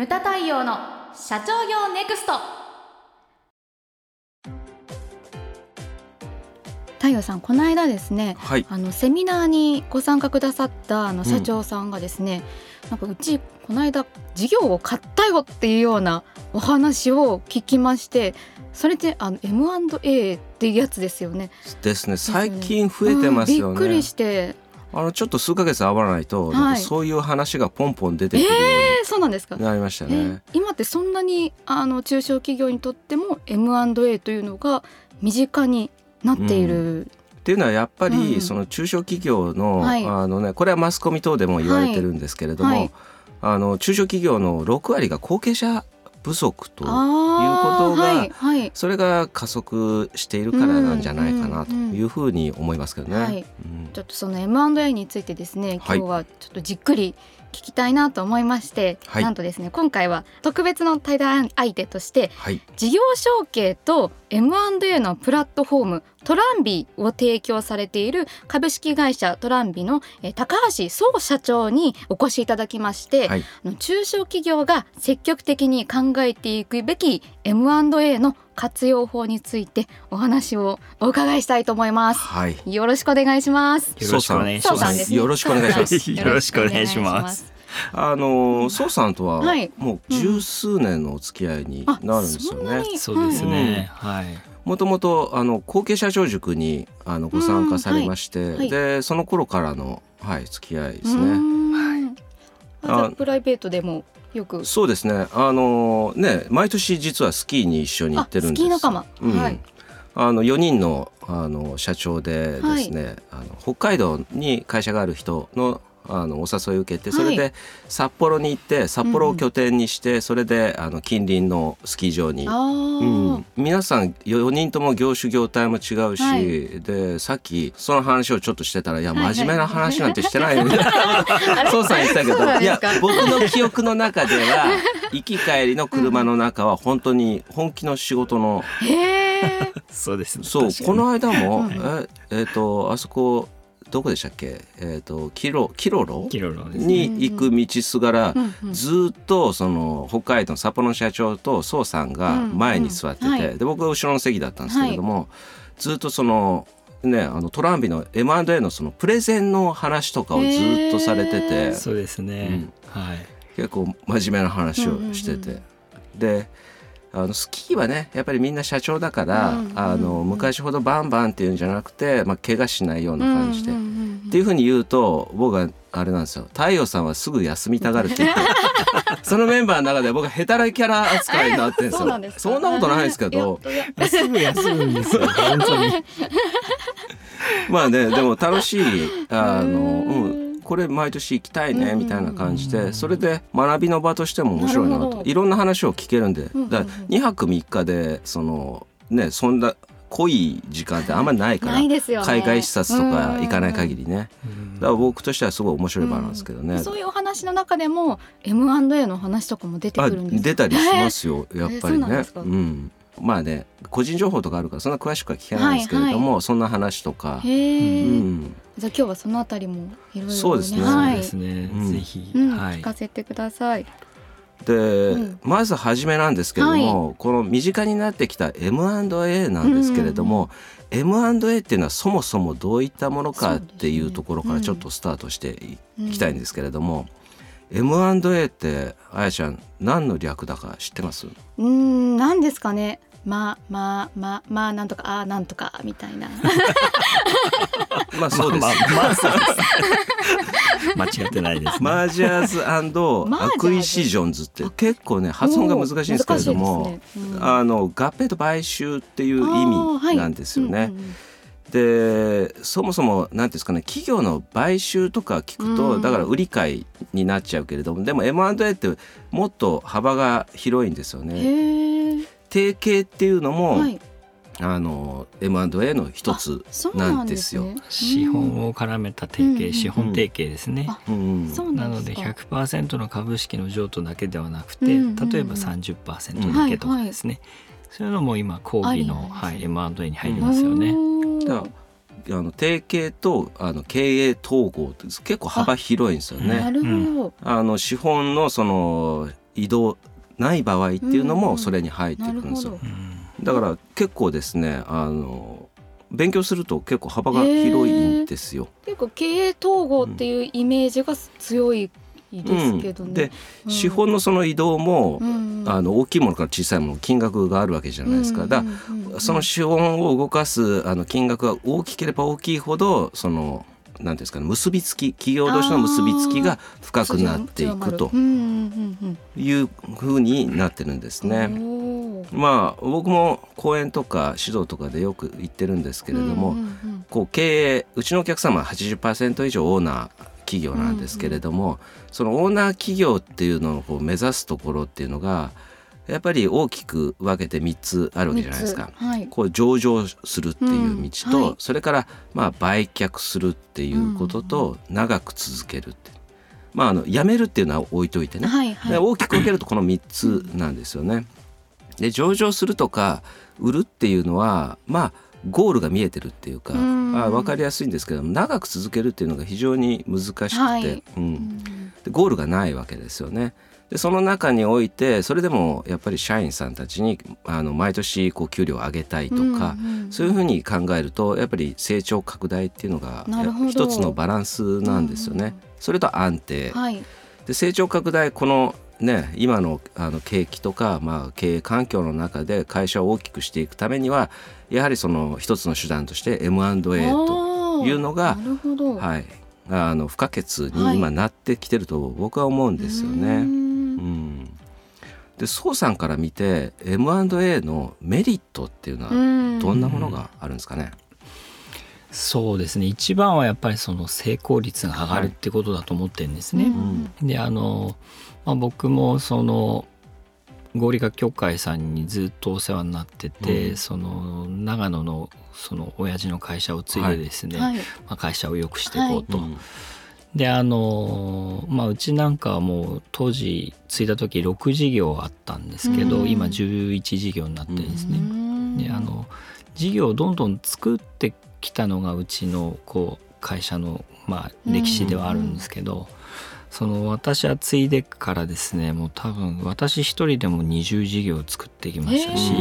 ムタ太陽の社長業ネクスト太陽さんこの間ですねはい。あのセミナーにご参加くださったあの社長さんがですね、なんかうちこの間事業を買ったよっていうようなお話を聞きましてそれであの M&A っていうやつですよね。ですね。最近増えてますよね。うんびっくりしてあのちょっと数ヶ月会わないと、はい。なんかそういう話がポンポン出てくるよえー、そうなんですか？なりましたえね。今ってそんなにあの中小企業にとっても M&A というのが身近になっている、っていうのはやっぱり、うん。うんその中小企業の、はい。あのねこれはマスコミ等でも言われてるんですけれども、はい。はい。あの中小企業の6割が後継者不足とあいうことがはいはい。それが加速しているからなんじゃないかなというふうに思いますけどね。はい。うん。ちょっとその M&A についてですね今はい。日はちょっとじっくり聞きたいなと思いまして、はい。なんとですね今回は特別の対談相手としてはい、事業承継と M&A のプラットフォームトランビを提供されている株式会社トランビのえー高橋総社長にお越しいただきまして、はい、中小企業が積極的に考えていくべき M&A の活用法についてお話をお伺いしたいと思います。はい。よろしくお願いします。よろしくお願いしますそうさんですね。よろしくお願いしますよろしくお願いします。あの宋さんとははい。もう十数年のお付き合いになるんですよね。そうですね。はい。もともとあの後継社長塾にあのご参加されまして、はい。はい。でその頃からのはい付き合いですね。ん。あじゃあプライベートでもよく。そうですね。あのね毎年実はスキーに一緒に行ってるんです。あスキー仲間。うん。はい。あの4人のあの社長でですね、あの北海道に会社がある人のあのお誘いを受けてそれはで札幌に行って札幌を拠点にして、それであの近隣のスキー場に。あうーん、皆さん4人とも業種業態も違うし、はい。でさっきその話をちょっとしてたら「いや真面目な話なんてしてないよ」みたいなそうさん言ってたけどいや僕の記憶の中では行き帰りの車の中は本当に本気の仕事の。そうですね。そうこの間もうんええーとあそこどこでしたっけ？えっ、とキロキロロ？キロロね。に行く道すがら、うんうん。ずーっとその北海道の札幌の社長と宋さんが前に座ってて、うんうんはい。で僕は後ろの席だったんですけれども、ずっとそのねあのトランビの M&A のそのプレゼンの話とかをずっとされてへてー。そうですね。はい。結構真面目な話をしてて、うんうん。であのスキーはねやっぱりみんな社長だから、うんうんうんあの昔ほどバンバンっていうんじゃなくて、まあ、怪我しないような感じで。うんうんうんっていうふうに言うと僕はあれなんですよ。太陽さんはすぐ休みたがるって言ってそのメンバーの中で僕はヘタレキャラ扱いになってるんですよ。そんです。かそんなことないですけどすぐ休むんですよ。本当に。まあねでも楽しいあの、へうーん、これ毎年行きたいねうんみたいな感じでそれで学びの場としても面白いなといろんな話を聞けるんでだから2泊3日でそのねそんな濃い時間ってあんまりないからないですよね。海外視察とか行かない限り。りねだから僕としてはすごい面白い場なんですけどね。そういうお話の中でも M&A の話とかも出てあくるんですか？出たりしますよ、やっぱりえーそうなんねで。すか？うん。まあね個人情報とかあるからそんな詳しくは聞けないんですけれども、そんな話とか。へえ、うん。じゃあ今日はそのあたりもいろいろそうですねはいですね。うんぜひ。うん、はい聞か。せてください。で、うんまず初めなんですけれども、この身近になってきた M&A なんですけれども、M&A っていうのはそもそもどういったものかっていうところからちょっとスタートしていきたいんですけれども、M&A ってあやちゃん何の略だか知ってます？うーん、なんですかね。まあまあまあまあなんとかああなんとかみたいな。まあそうです、まあまあまあそうです。間違ってないですね。マージャーズアクイシジョンズって結構ね発音が難しいんですけれども、ねうんあの合併と買収っていう意味なんですよね。あーはいうんうんうんでそもそも何ていうんですかね企業の買収とか聞くと、うんだから売り買いになっちゃうけれどもでも M&A ってもっと幅が広いんですよね。提携っていうのも、はい。あの M&A の一つななんんですよ。ね。資本を絡めた提うん携、資本提携ですね。あうんそうなのでなんですか。100%の株式の譲渡だけではなくて、うん例えば30%だけとかですね、そういうのも今講義の、はい、M&A に入りますよね。だからあの提携とあの経営統合って結構幅広いんですよね。なるほど。あの資本のその移動ない場合っていうのもそれに入ってくるんですよ。だから結構ですねあの勉強すると結構幅が広いんですよ。結構経営統合っていうイメージが強いですけどね。うん、で、うん、資本のその移動も、うん、あの大きいものから小さいもの金額があるわけじゃないですか。だその資本を動かすあの金額が大きければ大きいほどそのなんですかね結びつき企業同士の結びつきが深くなっていくというふうになってるんですね。まあ僕も講演とか指導とかでよく言ってるんですけれども、こう経営うちのお客様は80%以上オーナー企業なんですけれども、そのオーナー企業っていうのをこう目指すところっていうのがやっぱり大きく分けて3つあるわけじゃないですか。はい、こう上場するっていう道と、うんはい、それからまあ売却するっていうことと長く続けるって。まあ、あのやめるっていうのは置いといてね、はいはい、大きく分けるとこの3つなんですよね。で上場するとか売るっていうのはまあゴールが見えてるっていうか、うあ分かりやすいんですけど長く続けるっていうのが非常に難しくて、はい、うん、でゴールがないわけですよね。でその中においてそれでもやっぱり社員さんたちにあの毎年こう給料を上げたいとか、うんうん、そういうふうに考えるとやっぱり成長拡大っていうのが一つのバランスなんですよね。うんうん、それと安定、はい、で成長拡大このね、今のあの景気とか、まあ、経営環境の中で会社を大きくしていくためにはやはりその一つの手段として M&A というのが、はい、あの不可欠に今なってきてると僕は思うんですよね。うん。で宋さんから見て M&A のメリットっていうのはどんなものがあるんですかね、そうですね。一番はやっぱりその成功率が上がるってことだと思ってるんですね。はい、であの、まあ、僕もその合理学協会さんにずっとお世話になってて、うん、その長野のその親父の会社を継いでですね、はい、まあ、会社を良くしていこうと。はいであのまあうちなんかはもう当時継いだ時6事業あったんですけど、うん、今11事業になってるんですね。うん、であの事業をどんどん作ってきたのがうちのこう会社の、まあ、歴史ではあるんですけど、うん、その私は継いでからですねもう多分私一人でも20事業を作ってきましたし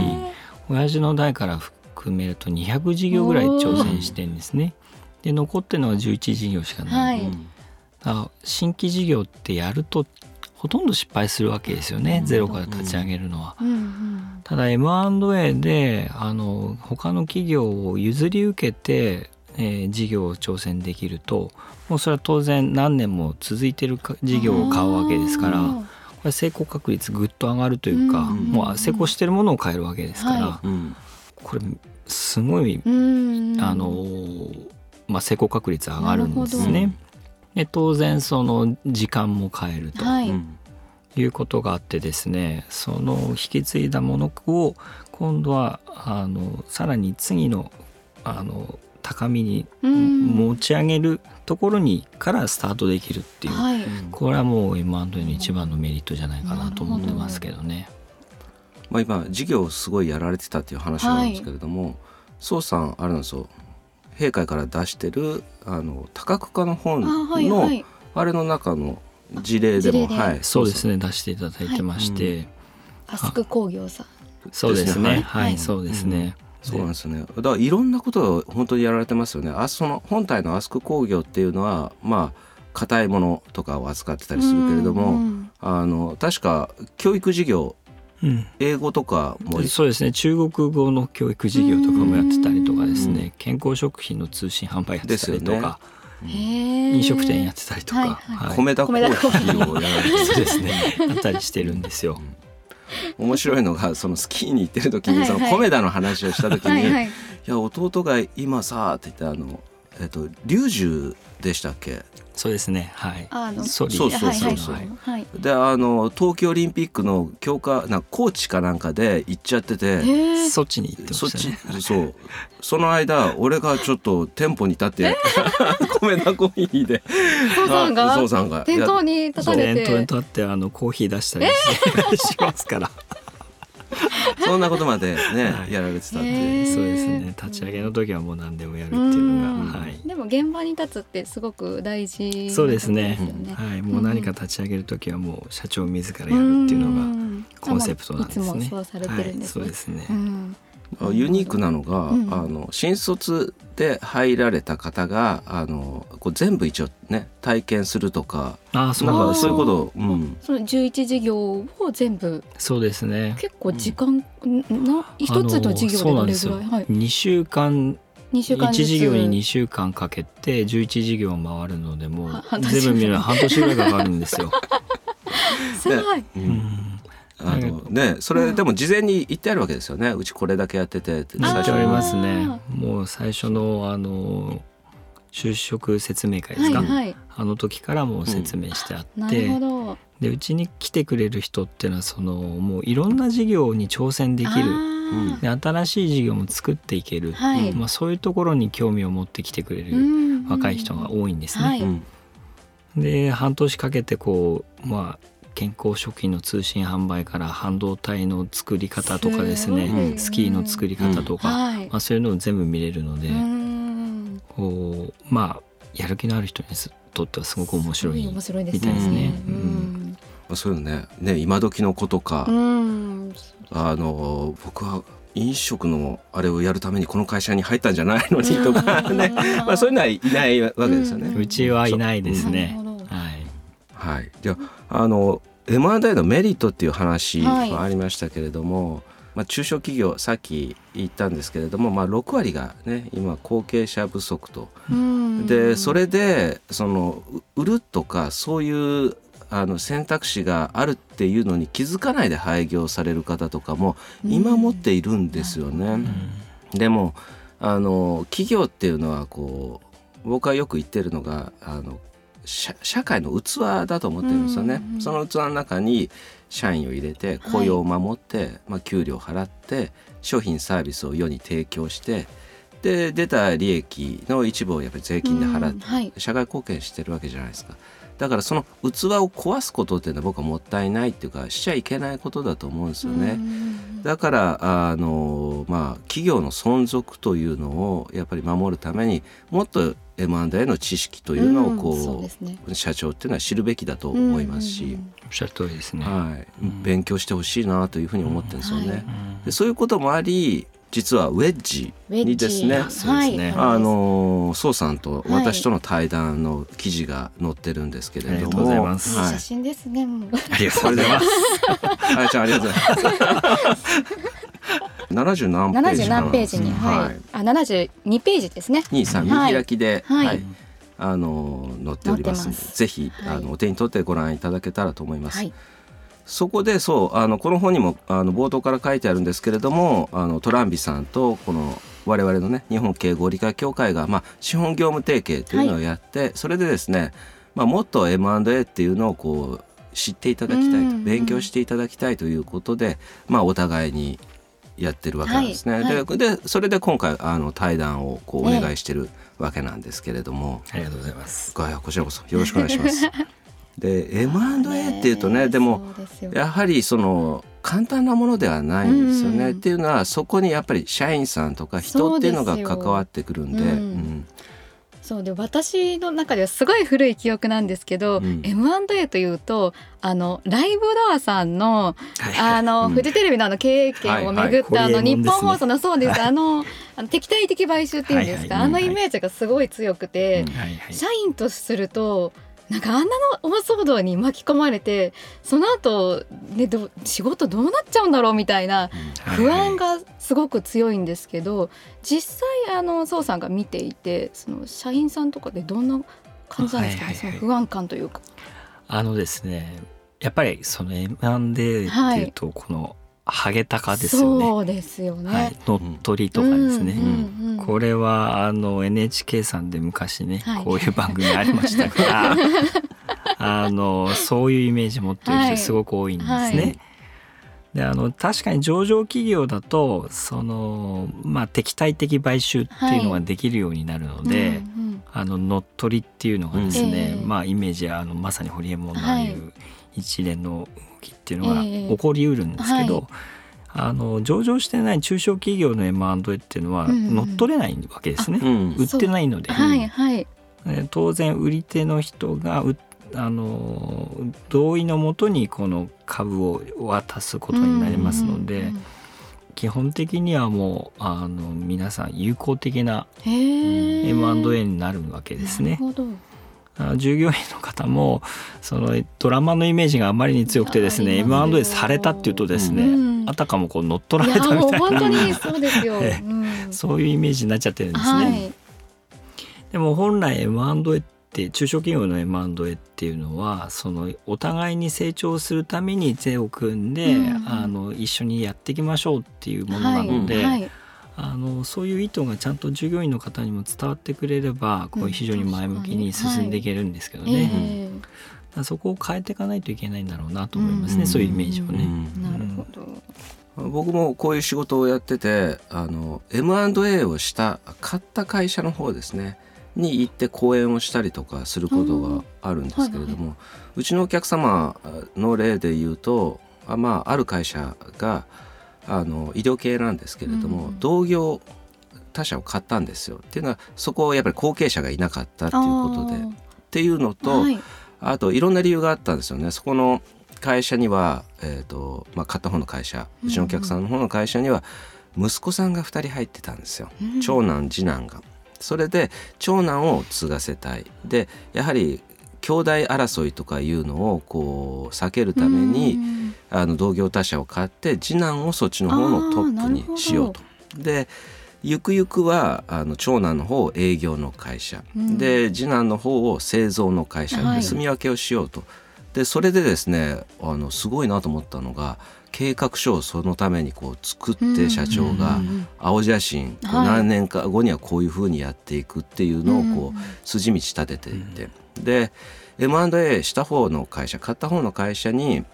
親父の代から含めると200事業ぐらい挑戦してんですね。で残ってるのは11事業しかない。はい新規事業ってやるとほとんど失敗するわけですよね、ゼロから立ち上げるのは。うんうん、ただ M&A であの他の企業を譲り受けて、えー、事業を挑戦できるともうそれは当然何年も続いてる事業を買うわけですからこれ成功確率ぐっと上がるというか、うん、もう成功してるものを買えるわけですから、はい、これすごい、あのまあ、成功確率上がるんですね。で当然その時間も変えると、はい、いうことがあってですねその引き継いだものを今度はあのさらに次のあの高みに持ち上げるところにからスタートできるっていう、はい、これはもう M&A の一番のメリットじゃないかなと思ってますけどね。まあ、今事業をすごいやられてたっていう話なんですけれども、宋、はい、さんあれなんですよ閉会から出してるあの多角化の本のあはいはい、あれの中の事例でもはい、そうですね。出していただいてまして、はい。アスク工業さん。そうですね。はい、そうですね、そうなんですね。だからいろんなことを本当にやられてますよね。あその本体のアスク工業っていうのはまあ硬いものとかを扱ってたりするけれども、うんうん、あの確か教育事業英語とかも。そうですね。中国語の教育事業とかもやってたりとかですね。健康食品の通信販売やってたりとか。飲食店やってたりとか、はい。はい、米田コーヒーをやられてですね。あったりしてるんですよ。面白いのがそのスキーに行ってる時にその米田の話をした時に「はいはい、いや弟が今さ」って言ってあのえっと龍樹でしたっけ？そうですね。はい。あのそうそうそうそうそう、はい、であの冬季オリンピックの強化なコーチかなんかで行っちゃってて。そっちに行ってました、ね、そっちそう。その間俺がちょっと店舗に立って 米田コーヒーで。そうさんがそうさんが。店頭に立たれて。店頭に立ってあのコーヒー出したりし ますからそんなことまでね、はい。やられてたってそうですね。立ち上げの時はもう何でもやるっていうのが、はい、でも現場に立つってすごく大事なそうですね。はい、もう何か立ち上げる時はもう社長自らやるっていうのがん。コンセプトなんですね。いつもそうされてるんですね。はい、そうですね。うん。あユニークなのが、うんあの新卒で入られた方があのこう全部一応ね体験するとかああ、そうなんか。そういうことを、うん、その11事業を全部そうですね。結構時間、んな一つの事業でどれぐらい、はい、二週間二週間ずつ一事業に二週間かけて十一事業を回るのでもう全部見るのに半年ぐらいかかるんですよ。すごい。ううんん、あのねそれでも事前に言ってあるわけですよねうちこれだけやっててって最初ありますあね。もう最初のあの就職説明会ですか。はいはい。あの時からもう説明してあなって、るほど。でうちに来てくれる人っていうのはそのもういろんな事業に挑戦できるあで新しい事業も作っていける、ーはい。まあ、そういうところに興味を持ってきてくれるうん若い人が多いんですね。はい。うんで半年かけてこうまあ健康食品の通信販売から半導体の作り方とかですねスキーの作り方とか、はい。ま。あ、そういうのを全部見れるので、うん。こうまあやる気のある人にとってはすごく面白い面白いですみたいですね。うん。まあそういうのねね今時の子とか、うん。あの僕は飲食のあれをやるためにこの会社に入ったんじゃないのにとかね。まあそういうのはいないわけですよね。うちはいないですねはい、じゃああの M&A のメリットっていう話はありましたけれども、まあ、中小企業さっき言ったんですけれども、まあ、6割がね今後継者不足と。うん。でそれでそのう売るとかそういうあの選択肢があるっていうのに気づかないで廃業される方とかも今持っているんですよね。でもあの企業っていうのはこう僕はよく言ってるのがあの社社会の器だと思ってるんですよね。その器の中に社員を入れて雇用を守って、まあ、給料を払って商品サービスを世に提供してで出た利益の一部をやっぱり税金で払って、うんはい。社会貢献してるわけじゃないですか。だからその器を壊すことっていうのは僕はもったいないっていうかしちゃいけないことだと思うんですよね。うんだからあの、まあ、企業の存続というのをやっぱり守るためにもっと M&A の知識というのをこう,、うですね。社長っていうのは知るべきだと思いますし、うんうんうんおっしゃる通りですね。はいうん勉強してほしいなというふうに思ってるんですよね。はいうんでそういうこともあり実はウェッジにですねそうですね。あの宋さんと私との対談の記事が載ってるんですけれども、ありがとうございます。いい。はい。写真ですね。もう。ありがとうございます。あやちゃんありがとうございます。七十何ページ70かな何ページに、はい、あ72ページですね。にさ見はい。開きで、はい。はい。あの載っておりますので載ってます。ぜひ、はい。あのお手に取ってご覧いただけたらと思います。はい。そこでそうあのこの本にもあの冒頭から書いてあるんですけれどもあのトランビさんとこの我々のね日本経営合理化協会が、まあ、資本業務提携というのをやって、それでですね、まあ、もっと M&A っていうのをこう知っていただきたいと、勉強していただきたいということで、まあ、お互いにやってるわけなんですね。はいはででそれで今回あの対談をこうお願いしてるわけなんですけれども、ありがとうございます。ここちらこそよろしくお願いします。で M&A っていうとねでもそうですよやはりその簡単なものではないんですよね。うんっていうのはそこにやっぱり社員さんとか人っていうのが関わってくるんで。そうで私の中ではすごい古い記憶なんですけど、うん。M&A というとあのライブドアさんのあの、うん。フジテレビのあの経営権をめぐった、あの日本放送のそうです、あのあの敵対的買収っていうんですか、あのイメージがすごい強くて。社員とするとなんかあんなの大騒動に巻き込まれてその後ねど仕事どうなっちゃうんだろうみたいな不安がすごく強いんですけど実際あの宋さんが見ていてその社員さんとかでどんな感じなんですかね、その不安感というか。あのですね、やっぱりその M&A っていうとこのハゲタカですよね。そうですよね。はい、乗っ取りとかですね。これはあの NHK さんで昔ね、はい。こういう番組ありましたから あのそういうイメージ持ってるはい。人すごく多いんですね。はい。であの確かに上場企業だとその、まあ、敵対的買収っていうのができるようになるので、うんうん。あの乗っ取りっていうのがですね、うん。ええまあイメージはあのまさにホリエモンのああいう一連のっていうのがええ起こりうるんですけど、はい。あの上場してない中小企業の M&A っていうのは乗っ取れないわけですね、うん。売ってないので、はいはい、当然売り手の人があの同意のもとにこの株を渡すことになりますので、うんうんうん、基本的にはもうあの皆さん有効的な M&A になるわけですね。従業員の方もそのドラマのイメージがあまりに強くてですね M&A されたっていうとですね、うん、あたかもこう乗っ取られたみたいな。本当にそうで そういうイメージになっちゃってるんですね。はい、でも本来 M&A って中小企業の M&A っていうのはそのお互いに成長するために手を組んで、うん、あの一緒にやっていきましょうっていうものなので。はい。はいあのそういう意図がちゃんと従業員の方にも伝わってくれればこう非常に前向きに進んでいけるんですけどね、はい。えー、そこを変えていかないといけないんだろうなと思いますね、うん、そういうイメージをね。なるほど。僕もこういう仕事をやっててあの M&A をした買った会社の方ですね。に行って講演をしたりとかすることがあるんですけれども、はいはい、うちのお客様の例で言うとあ,、まあ、ある会社があの医療系なんですけれども、うん、同業他社を買ったんですよっていうのはそこをやっぱり後継者がいなかったっていうことで。っていうのと、はい、あといろんな理由があったんですよね。そこの会社には、えーとまあ、買った方の会社うちのお客さんの方の会社には息子さんが2人入ってたんですよ、うん、長男次男が。それで長男を継がせたい。でやはり兄弟争いとかいうのをこう避けるためにあの同業他社を買って次男をそっちの方のトップにしようと。でゆくゆくはあの長男の方を営業の会社、うん、で次男の方を製造の会社で住み分けをしようと。はい、でそれでですねあのすごいなと思ったのが計画書をそのためにこう作って社長が青写真何年か後にはこういうふうにやっていくっていうのをこう筋道立てていって。で M&A した方の会社買った方の会社に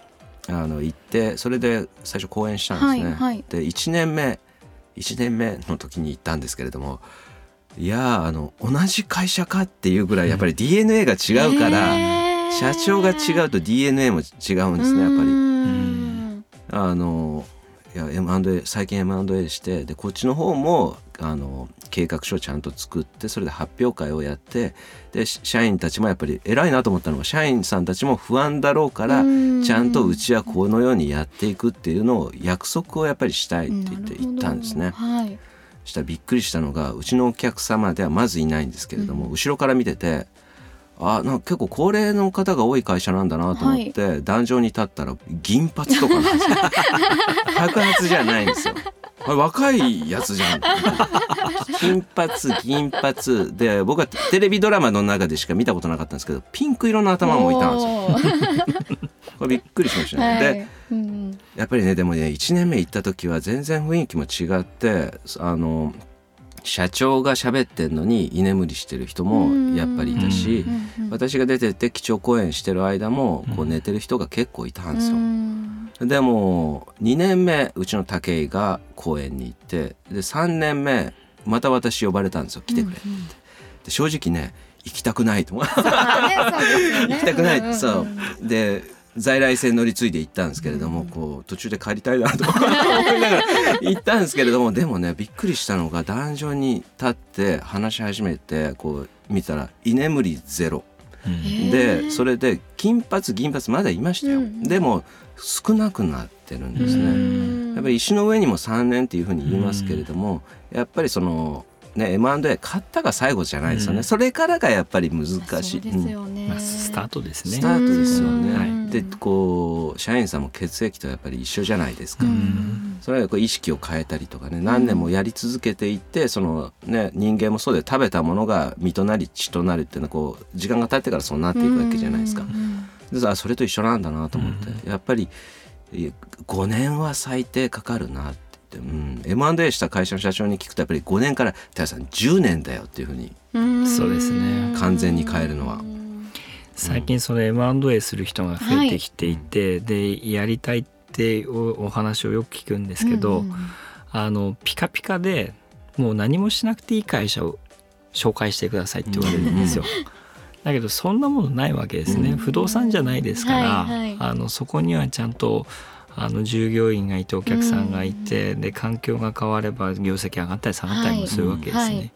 あの行ってそれで最初講演したんですね。はいはい、で1年目1年目の時に行ったんですけれどもいやあの同じ会社かっていうぐらいやっぱり DNA が違うから、社長が違うと DNA も違うんですねやっぱり。あのいや M&A 最近 M&A してでこっちの方もあの計画書をちゃんと作ってそれで発表会をやってで社員たちもやっぱり偉いなと思ったのが社員さんたちも不安だろうからちゃんとうちはこのようにやっていくっていうのを約束をやっぱりしたいって言って言ったんですね。はい。したらびっくりしたのがうちのお客様ではまずいないんですけれども、うん、後ろから見ててあなんか結構高齢の方が多い会社なんだなと思って、はい、壇上に立ったら銀髪とか 白髪じゃないんですよ。若いやつじゃん。金髪銀髪。で僕はテレビドラマの中でしか見たことなかったんですけどピンク色の頭もいたんですよ。これびっくりしましたね、はい、で、うん、やっぱりねでもね1年目行った時は全然雰囲気も違ってあの社長が喋ってんのに居眠りしてる人もやっぱりいたし私が出てって基調講演してる間もこう寝てる人が結構いたんですよ。でも2年目うちの武井が公演に行ってで3年目また私呼ばれたんですよ来てくれって、うんうん、で正直ね行きたくないと思う、行きたくない、そう。で在来線乗り継いで行ったんですけれども、うん、こう途中で帰りたいなと思いながら行ったんですけれどもでもねびっくりしたのが壇上に立って話し始めてこう見たら居眠りゼロ。でそれで金髪銀髪まだいましたよ、うん、でも少なくなってるんですね。やっぱり石の上にも3年っていうふうに言いますけれどもやっぱりそのね M&A 買ったが最後じゃないですよね、それからがやっぱり難しい、まあ、スタートですね。スタートですよね、でこう社員さんも血液とやっぱり一緒じゃないですか、それはこう意識を変えたりとかね何年もやり続けていってそのね人間もそうで食べたものが身となり血となるっていうのはこう時間が経ってからそうなっていくわけじゃないですか、でそれと一緒なんだなと思って、やっぱり5年は最低かかるなってうん、M&A した会社の社長に聞くとやっぱり5年から「田さん10年だよ」っていうふうに。そうですね。完全に変えるのは。最近その M&A する人が増えてきていて、はい、でやりたいってお話をよく聞くんですけど、うん、あのピカピカでもう何もしなくていい会社を紹介してくださいって言われるんですよ。だけどそんなものないわけですね、不動産じゃないですから、はいはい、あのそこにはちゃんとあの従業員がいてお客さんがいて、で環境が変われば業績上がったり下がったりもするわけですね。はい、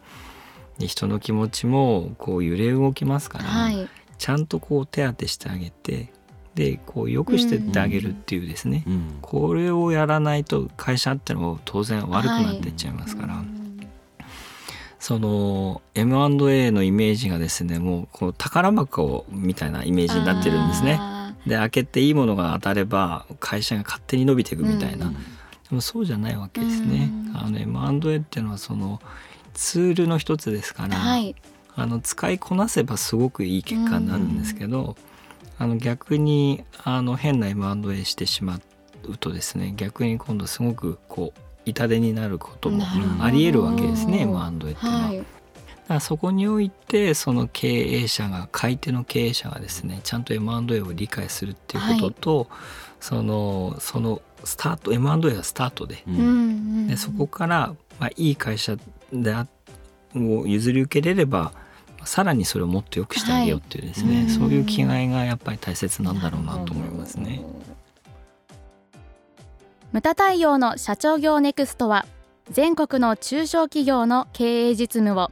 で人の気持ちもこう揺れ動きますから、はい、ちゃんとこう手当てしてあげてでこう良くしてってあげるっていうですね、うん、これをやらないと会社ってのも当然悪くなっていっちゃいますから。はいその M&A のイメージがですねもうこう宝箱みたいなイメージになってるんですね。で開けていいものが当たれば会社が勝手に伸びていくみたいな、うん、でもそうじゃないわけですね。あの M&A っていうのはそのツールの一つですから、はい、あの使いこなせばすごくいい結果になるんですけど、あの逆にあの変な M&A してしまうとですね逆に今度すごくこう痛手になることもありえるわけですね M&A っていうのは。はい、だそこにおいてその経営者が買い手の経営者がですねちゃんと M&A を理解するっていうことと、はい、そのそのスタート M&A はスタートでうん、でそこから、まあ、いい会社であを譲り受けれればさらにそれをもっと良くしてあげようっていうですね、はい、そういう気概がやっぱり大切なんだろうなと思いますね。ムタ太陽の社長業ネクストは全国の中小企業の経営実務を